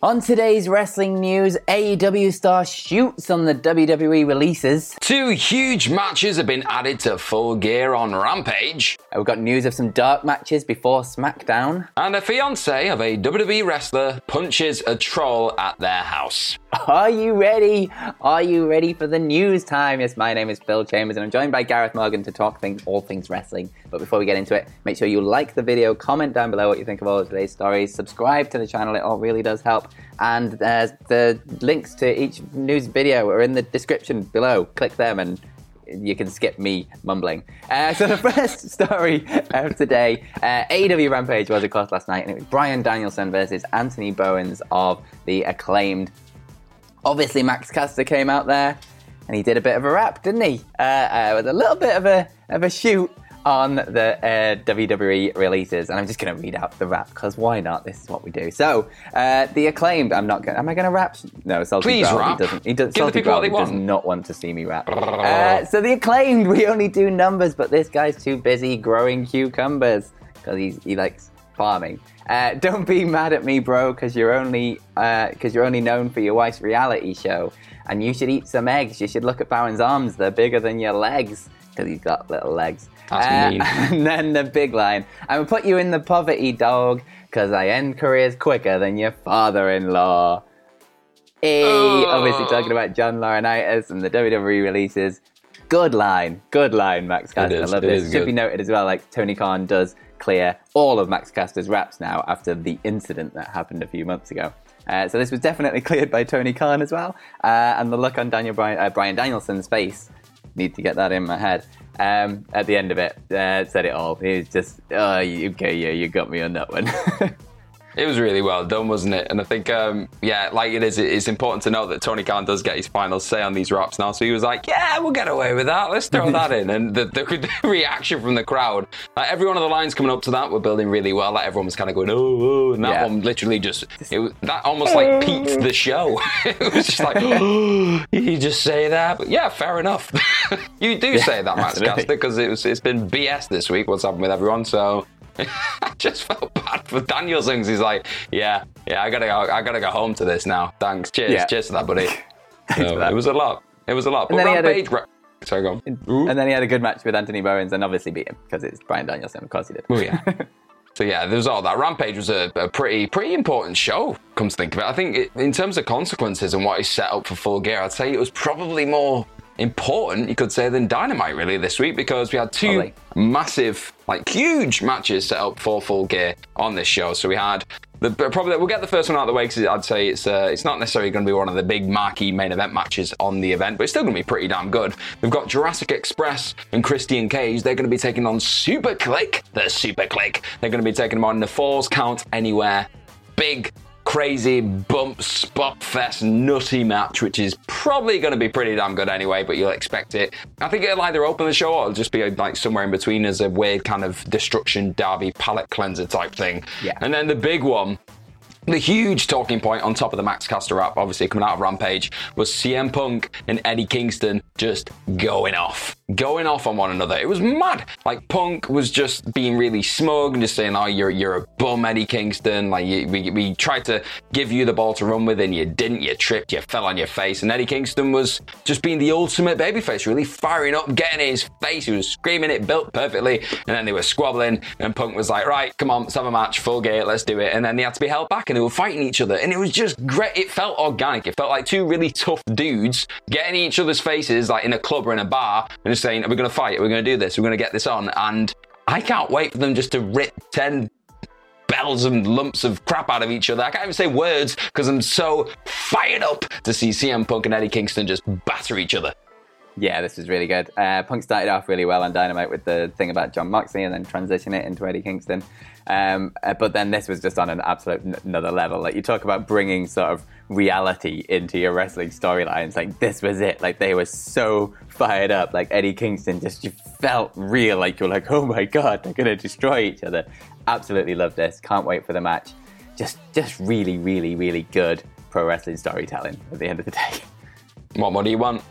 On today's wrestling news, AEW star shoots on the WWE releases. Two huge matches have been added to Full Gear on Rampage. Uh, We've got news of some dark matches before SmackDown. And a fiance of a WWE wrestler punches a troll at their house. Are you ready? Are you ready for the news time? Yes, my name is Phil Chambers and I'm joined by Gareth Morgan to talk things, all things wrestling. But before we get into it, make sure you like the video, comment down below what you think of all of today's stories, subscribe to the channel, it all really does help. And uh, the links to each news video are in the description below. Click them and you can skip me mumbling. Uh, so the first story of today, uh, AEW Rampage was course last night, and it was Brian Danielson versus Anthony Bowens of the acclaimed. Obviously, Max Caster came out there, and he did a bit of a rap, didn't he? Uh, uh, with a little bit of a of a shoot on the uh, WWE releases, and I'm just going to read out the rap because why not? This is what we do. So, uh, the acclaimed. I'm not. Gonna, am I going to rap? No, Salty Please rap. He doesn't. He does, Give the Salty people what Growl they does not want to see me rap. Uh, so the acclaimed. We only do numbers, but this guy's too busy growing cucumbers because he's he likes farming. Uh, don't be mad at me, bro, because you're only because you're only known for your wife's reality show, and you should eat some eggs. You should look at Baron's arms; they're bigger than your legs because he's got little legs. That's mean. And then the big line: "I will put you in the poverty, dog, because I end careers quicker than your father-in-law." Hey, Oh. obviously talking about John Laurinaitis and the WWE releases. Good line, good line, Max Caster. I love it this. Should good. be noted as well, like Tony Khan does clear all of Max Caster's raps now after the incident that happened a few months ago. Uh, so this was definitely cleared by Tony Khan as well. Uh, and the look on Daniel Bryan, uh, Brian Danielson's face, need to get that in my head. Um, at the end of it, uh, said it all. He was just, oh, okay, yeah, you got me on that one. It was really well done, wasn't it? And I think, um, yeah, like it is, it's important to note that Tony Khan does get his final say on these raps now. So he was like, yeah, we'll get away with that. Let's throw that in. And the, the, the reaction from the crowd, like every one of the lines coming up to that were building really well. Like everyone was kind of going, oh, oh. And that Yeah. one literally just, it was, that almost like peaked the show. it was just like, oh, you just say that? But yeah, fair enough. you do say that, Max. Caster, because it was, it's been BS this week, what's happened with everyone. So. I just felt bad for Danielson 'cause he's like, yeah, yeah, I gotta go, I gotta go home to this now. Thanks, cheers, Yeah. cheers to that, buddy. So, that. It was a lot. It was a lot. But then he had a- Rampage, Ra- sorry, go on. And then he had a good match with Anthony Bowens and obviously beat him because it's Brian Danielson. Of course he did. Oh yeah. So yeah, there was all that. Rampage was a, a pretty pretty important show. Come to think of it, I think it, in terms of consequences and what is set up for Full Gear, I'd say it was probably more important, you could say, than Dynamite really this week because we had two massive, like huge matches set up for Full Gear on this show. So we had the probably we'll get the first one out of the way because I'd say it's uh, it's not necessarily going to be one of the big marquee main event matches on the event, but it's still going to be pretty damn good. We've got Jurassic Express and Christian Cage. They're going to be taking on SuperKliq. The SuperKliq. They're going to be taking them on the Falls Count Anywhere. Big crazy bump spot fest nutty match, which is probably going to be pretty damn good anyway, but you'll expect it. I think it'll either open the show or it'll just be like somewhere in between as a weird kind of destruction derby palette cleanser type thing. Yeah. And then the big one The huge talking point on top of the Max Caster rap, obviously coming out of Rampage, was CM Punk and Eddie Kingston just going off. Going off on one another. It was mad. Like Punk was just being really smug and just saying, "Oh, you're you're a bum, Eddie Kingston." Like you, we we tried to give you the ball to run with, and you didn't. You tripped. You fell on your face. And Eddie Kingston was just being the ultimate babyface, really firing up, getting in his face. He was screaming it, built perfectly. And then they were squabbling, and Punk was like, "Right, come on, let's have a match, full gear, let's do it." And then they had to be held back, and they were fighting each other, and it was just great. It felt organic. It felt like two really tough dudes getting in each other's faces, like in a club or in a bar, and just saying, "Are we going to fight? Are we going to do this? We're going to get this on." And I can't wait for them just to rip ten bells and lumps of crap out of each other. I can't even say words because I'm so fired up to see CM Punk and Eddie Kingston just batter each other. Yeah, this was really good. Uh, Punk started off really well on Dynamite with the thing about Jon Moxley and then transition it into Eddie Kingston. Um, uh, but then this was just on an absolute n- another level. Like you talk about bringing sort of reality into your wrestling storylines. Like this was it. Like they were so fired up. Like Eddie Kingston just you felt real. Like you're like, oh my god, they're gonna destroy each other. Absolutely love this. Can't wait for the match. Just just really, really, really good pro wrestling storytelling at the end of the day. What more do you want?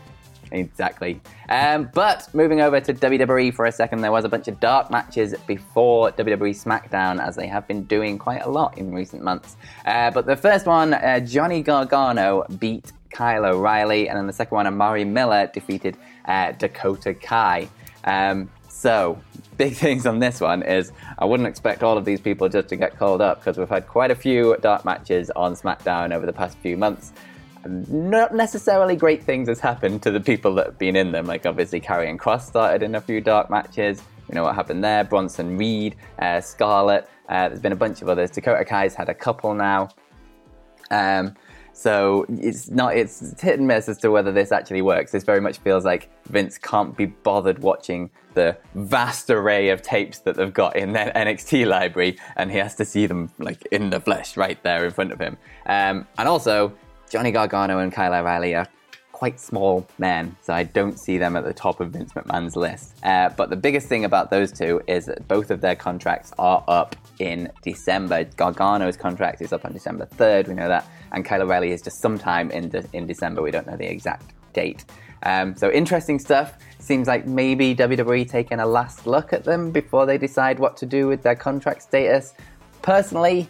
Exactly. Um, but moving over to WWE for a second, there was a bunch of dark matches before WWE SmackDown, as they have been doing quite a lot in recent months. Uh, but the first one, uh, Johnny Gargano beat Kyle O'Reilly, and then the second one, Amari Miller defeated uh, Dakota Kai. Um, so, big things on this one is I wouldn't expect all of these people just to get called up because we've had quite a few dark matches on SmackDown over the past few months not necessarily great things has happened to the people that have been in them. Like obviously, Karrion Kross started in a few dark matches. You know what happened there. Bronson Reed, uh, Scarlett. Uh, there's been a bunch of others. Dakota Kai's had a couple now. Um, so it's not it's hit and miss as to whether this actually works. This very much feels like Vince can't be bothered watching the vast array of tapes that they've got in their NXT library, and he has to see them like in the flesh right there in front of him. Um, and also, Johnny Gargano and Kyle O'Reilly are quite small men, so I don't see them at the top of Vince McMahon's list. Uh, but the biggest thing about those two is that both of their contracts are up in December. Gargano's contract is up on December 3rd, we know that, and Kyle O'Reilly is just sometime in, de- in December, we don't know the exact date. Um, so interesting stuff. Seems like maybe WWE taking a last look at them before they decide what to do with their contract status. Personally,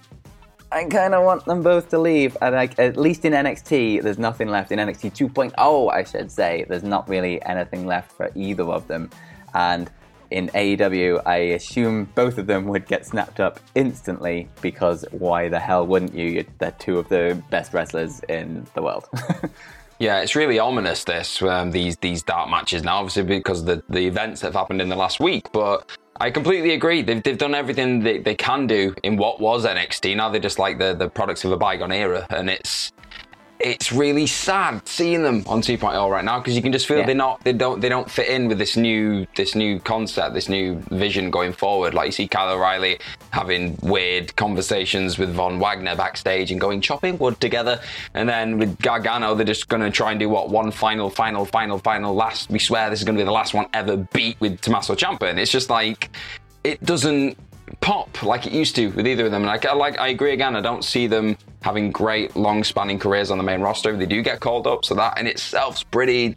I kind of want them both to leave. And like, at least in NXT, there's nothing left. In NXT 2.0, I should say, there's not really anything left for either of them. And in AEW, I assume both of them would get snapped up instantly because why the hell wouldn't you? They're two of the best wrestlers in the world. Yeah, it's really ominous. This um, these these dark matches now, obviously because of the the events that have happened in the last week. But I completely agree. They've, they've done everything they, they can do in what was NXT. Now they're just like the the products of a bygone era, and it's it's really sad seeing them on 2.0 right now because you can just feel Yeah. they're not they don't they don't fit in with this new this new concept this new vision going forward. Like you see Kyle O'Reilly having weird conversations with Von Wagner backstage and going chopping wood together. And then with Gargano they're just going to try and do what one final final final final last we swear this is going to be the last one ever beat with Tommaso Ciampa. And it's just like it doesn't pop like it used to with either of them. And I, like, I agree again. I don't see them having great, long-spanning careers on the main roster. They do get called up, so that in itself's pretty.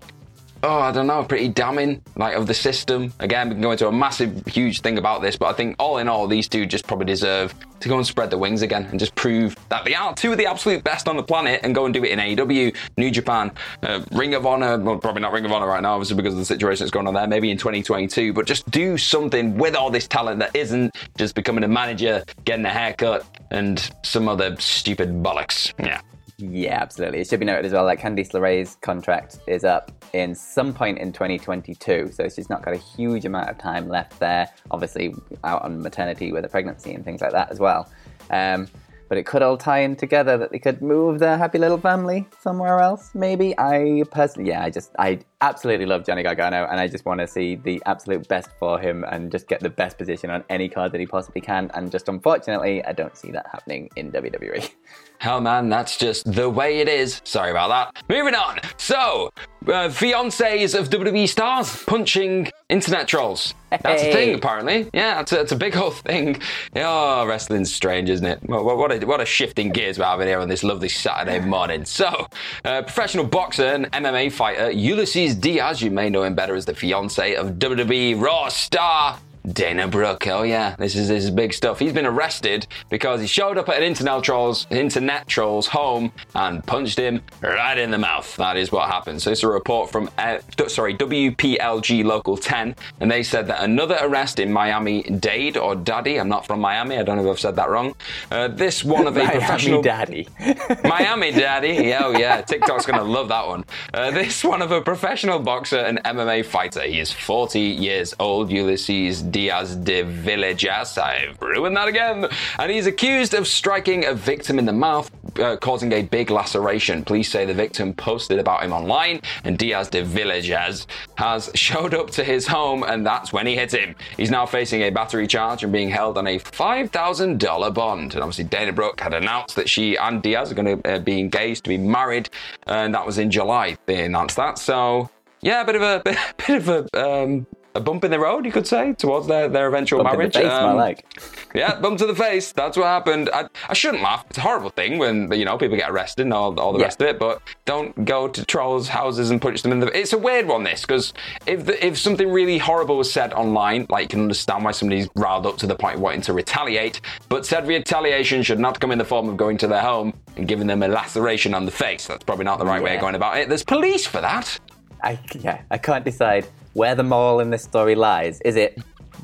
Oh, I don't know, pretty damning, like of the system. Again, we can go into a massive, huge thing about this, but I think all in all, these two just probably deserve to go and spread the wings again and just prove that they are two of the absolute best on the planet and go and do it in AEW, New Japan, uh, Ring of Honor. Well, probably not Ring of Honor right now, obviously, because of the situation that's going on there. Maybe in 2022, but just do something with all this talent that isn't just becoming a manager, getting a haircut, and some other stupid bollocks. Yeah. Yeah, absolutely. It should be noted as well that Candice LeRae's contract is up in some point in 2022, so she's not got a huge amount of time left there. Obviously, out on maternity with a pregnancy and things like that as well. Um, but it could all tie in together that they could move their happy little family somewhere else. Maybe I personally, yeah, I just I absolutely love Johnny Gargano, and I just want to see the absolute best for him and just get the best position on any card that he possibly can. And just unfortunately, I don't see that happening in WWE. Hell, man, that's just the way it is. Sorry about that. Moving on. So, uh, fiancés of WWE stars punching internet trolls. That's a thing, apparently. Yeah, it's a, it's a big old thing. Oh, wrestling's strange, isn't it? What, what, a, what a shifting gears we're having here on this lovely Saturday morning. So, uh, professional boxer and MMA fighter Ulysses Diaz, you may know him better as the fiance of WWE Raw star Dana Brooke, oh yeah, this is this is big stuff. He's been arrested because he showed up at an internet trolls internet trolls home and punched him right in the mouth. That is what happened. So it's a report from uh, sorry WPLG Local 10, and they said that another arrest in Miami Dade or Daddy. I'm not from Miami. I don't know if I've said that wrong. Uh, this one of a Miami professional Daddy. Miami Daddy. Oh, yeah. TikTok's going to love that one. Uh, this one of a professional boxer and MMA fighter. He is 40 years old, Ulysses Diaz de Villegas. I've ruined that again. And he's accused of striking a victim in the mouth, uh, causing a big laceration. Police say the victim posted about him online, and Diaz de Villegas has showed up to his home, and that's when he hit him. He's now facing a battery charge and being held on a $5,000 bond. And obviously, Dana Brooke had announced that she and Diaz are going to uh, be engaged, to be married, and that was in July. They announced that. So, yeah, a bit of a bit, of a um, a bump in the road, you could say, towards their, their eventual Bump in the marriage. face, Um, like. yeah, bump to the face. That's what happened. I, I shouldn't laugh. It's a horrible thing when you know people get arrested and all, all the Yeah. rest of it. But don't go to trolls' houses and punch them in the. It's a weird one, this, because if the, if something really horrible was said online, like you can understand why somebody's riled up to the point of wanting to retaliate. But said retaliation should not come in the form of going to their home and giving them a laceration on the face. That's probably not the right way of going about it. There's police for that. I yeah, I can't decide where the moral in this story lies. Is it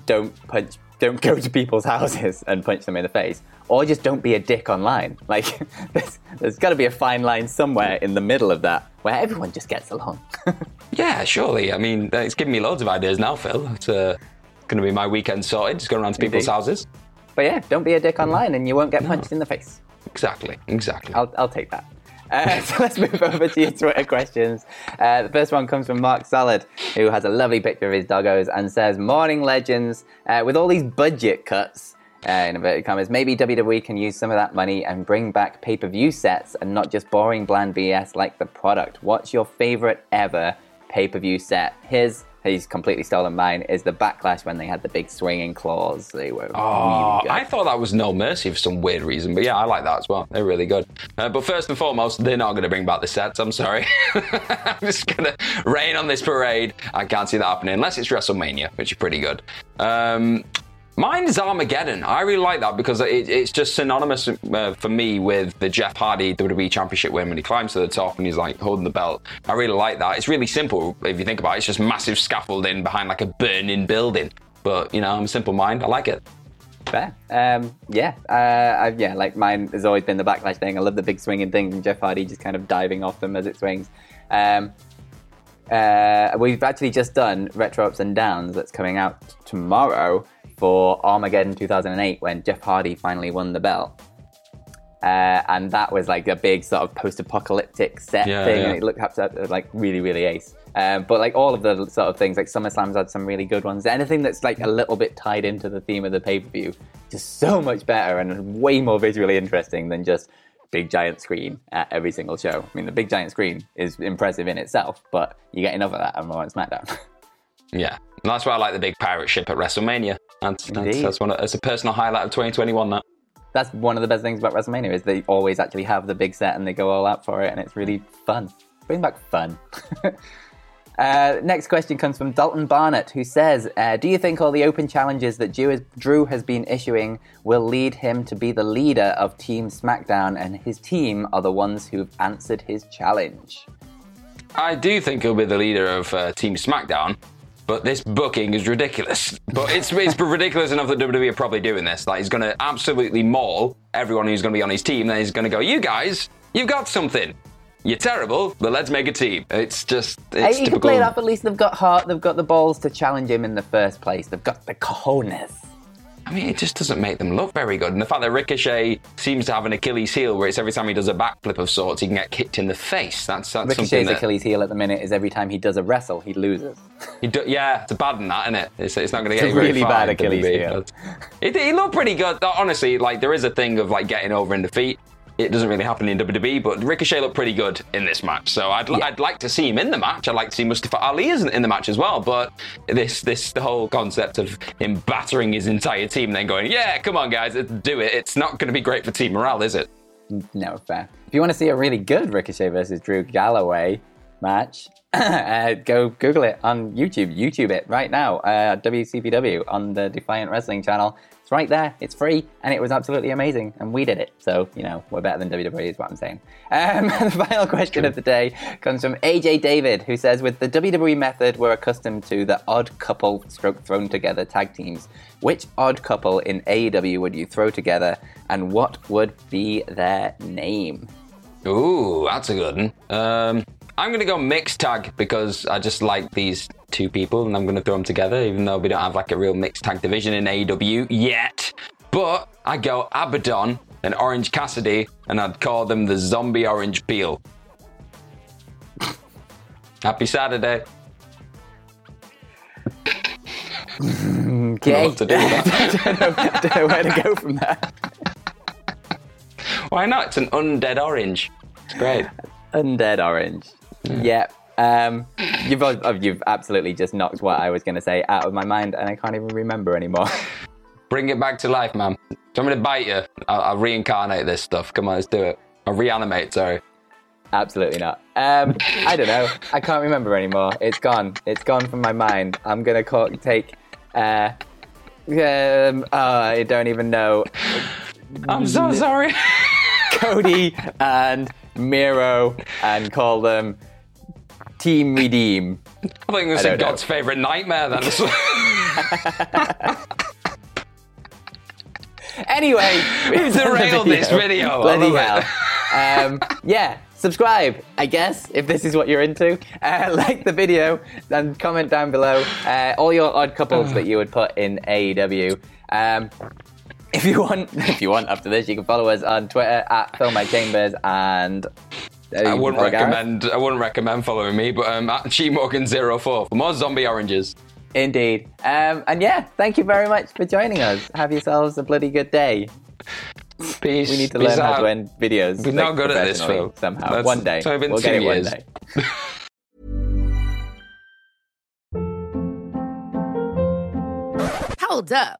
don't punch, don't go to people's houses and punch them in the face, or just don't be a dick online? Like, there's, there's got to be a fine line somewhere in the middle of that where everyone just gets along. Yeah, surely. I mean, it's given me loads of ideas now, Phil. It's uh, going to be my weekend sorted. Just going around to people's houses. but yeah, don't be a dick online, and you won't get punched in the face. Exactly. Exactly. I'll, I'll take that. Uh, so let's move over to your Twitter questions. Uh, the first one comes from Mark Salad, who has a lovely picture of his doggos and says, Morning legends, uh, with all these budget cuts, uh, in inverted commas, maybe WWE can use some of that money and bring back pay per view sets and not just boring, bland BS like the product. What's your favorite ever pay per view set? His, he's completely stolen mine, is the Backlash when they had the big swinging claws. They were Oh, really good. I thought that was No Mercy for some weird reason, but yeah, I like that as well. They're really good. Uh, but first and foremost, they're not going to bring back the sets. I'm sorry. I'm just going to rain on this parade. I can't see that happening unless it's WrestleMania, which is pretty good. Um, Mine is Armageddon. I really like that because it, it's just synonymous uh, for me with the Jeff Hardy WWE Championship win when he climbs to the top and he's like holding the belt. I really like that. It's really simple if you think about it. It's just massive scaffolding behind like a burning building. But you know, I'm a simple mind. I like it. Fair. Um, yeah, uh, I, yeah, like mine has always been the backlash thing. I love the big swinging things and Jeff Hardy just kind of diving off them as it swings. Um, uh, we've actually just done Retro Ups and Downs that's coming out tomorrow for Armageddon 2008 when Jeff Hardy finally won the belt. Uh, and that was like a big sort of post-apocalyptic set Yeah, thing, yeah. and it looked up to, like really, really ace. Um, but like all of the sort of things, like SummerSlam's had some really good ones. Anything that's like a little bit tied into the theme of the pay-per-view, just so much better and way more visually interesting than just big giant screen at every single show. I mean, the big giant screen is impressive in itself, but you get enough of that on Raw and SmackDown. Yeah, and that's why I like the big pirate ship at WrestleMania. That's that's, that's one. Of, that's a personal highlight of 2021. That. that's one of the best things about WrestleMania is they always actually have the big set and they go all out for it, and it's really fun. Bring back fun. uh, next question comes from Dalton Barnett, who says, uh, "Do you think all the open challenges that Drew has, Drew has been issuing will lead him to be the leader of Team SmackDown, and his team are the ones who've answered his challenge?" I do think he'll be the leader of uh, Team SmackDown, but this booking is ridiculous. But it's, it's ridiculous enough that WWE are probably doing this. Like, he's going to absolutely maul everyone who's going to be on his team. Then he's going to go, You guys, you've got something. You're terrible, but let's make a team. It's just, it's you can play it up. At least they've got heart. They've got the balls to challenge him in the first place. They've got the cojones. I mean, it just doesn't make them look very good. And the fact that Ricochet seems to have an Achilles heel where it's every time he does a backflip of sorts, he can get kicked in the face. That's, that's something Ricochet's that. Achilles heel at the minute is every time he does a wrestle, he loses. He do, yeah, it's a bad than that, isn't it? It's, it's not going to It's get a really bad Achilles heel. It, he looked pretty good. Honestly, like there is a thing of like getting over in defeat. It doesn't really happen in WWE, but Ricochet looked pretty good in this match. So I'd, Yeah. I'd like to see him in the match. I'd like to see Mustafa Ali in in the match as well. But this this the whole concept of him battering his entire team, then going, yeah, come on guys, do it. It's not going to be great for team morale, is it? No, fair. If you want to see a really good Ricochet versus Drew Galloway match, uh, go Google it on YouTube. YouTube it right now. Uh, WCPW on the Defiant Wrestling channel. It's right there. It's free, and it was absolutely amazing. And we did it. So you know we're better than WWE, is what I'm saying. Um, the final question of the day comes from AJ David, who says, "With the WWE method, we're accustomed to the odd couple stroke thrown together tag teams. Which odd couple in AEW would you throw together, and what would be their name?" Ooh, that's a good one. Um, I'm going to go mixed tag because I just like these two people and I'm going to throw them together, even though we don't have like a real mixed tag division in AEW yet. But I go Abaddon and Orange Cassidy and I'd call them the Zombie Orange Peel. Happy Saturday. Mm, okay. what to do with that. I, don't know, I don't know where to go from there. Why not? It's an undead orange. It's great. Undead Orange. Yep. Um, you've uh, you've absolutely just knocked what I was going to say out of my mind, and I can't even remember anymore. Bring it back to life, man. Do you want me to bite you? I'll, I'll reincarnate this stuff. Come on, let's do it. I'll reanimate, sorry. absolutely not. Um, I don't know. I can't remember anymore. It's gone. It's gone from my mind. I'm gonna call, take. Uh, um, oh, I don't even know. I'm so sorry. Cody and Miro, and call them Team Redeem. I thought you were I say don't know. God's favourite nightmare then. Anyway, We've derailed this video. Bloody hell. um, yeah, subscribe, I guess, if this is what you're into. Uh, like the video and comment down below uh, all your odd couples that you would put in AEW. Um, if you want, if you want, after this, you can follow us on Twitter at Film My Chambers and. I wouldn't follow Gareth. recommend. I wouldn't recommend following me, but um, at Morgan04 for more zombie oranges. Indeed. Um, and yeah, thank you very much for joining us. Have yourselves a bloody good day. Peace. We need to Peace learn how to end videos. We're not good at this, professionally Phil. Somehow, That's- one day it's only been we'll get two it one day. Hold up.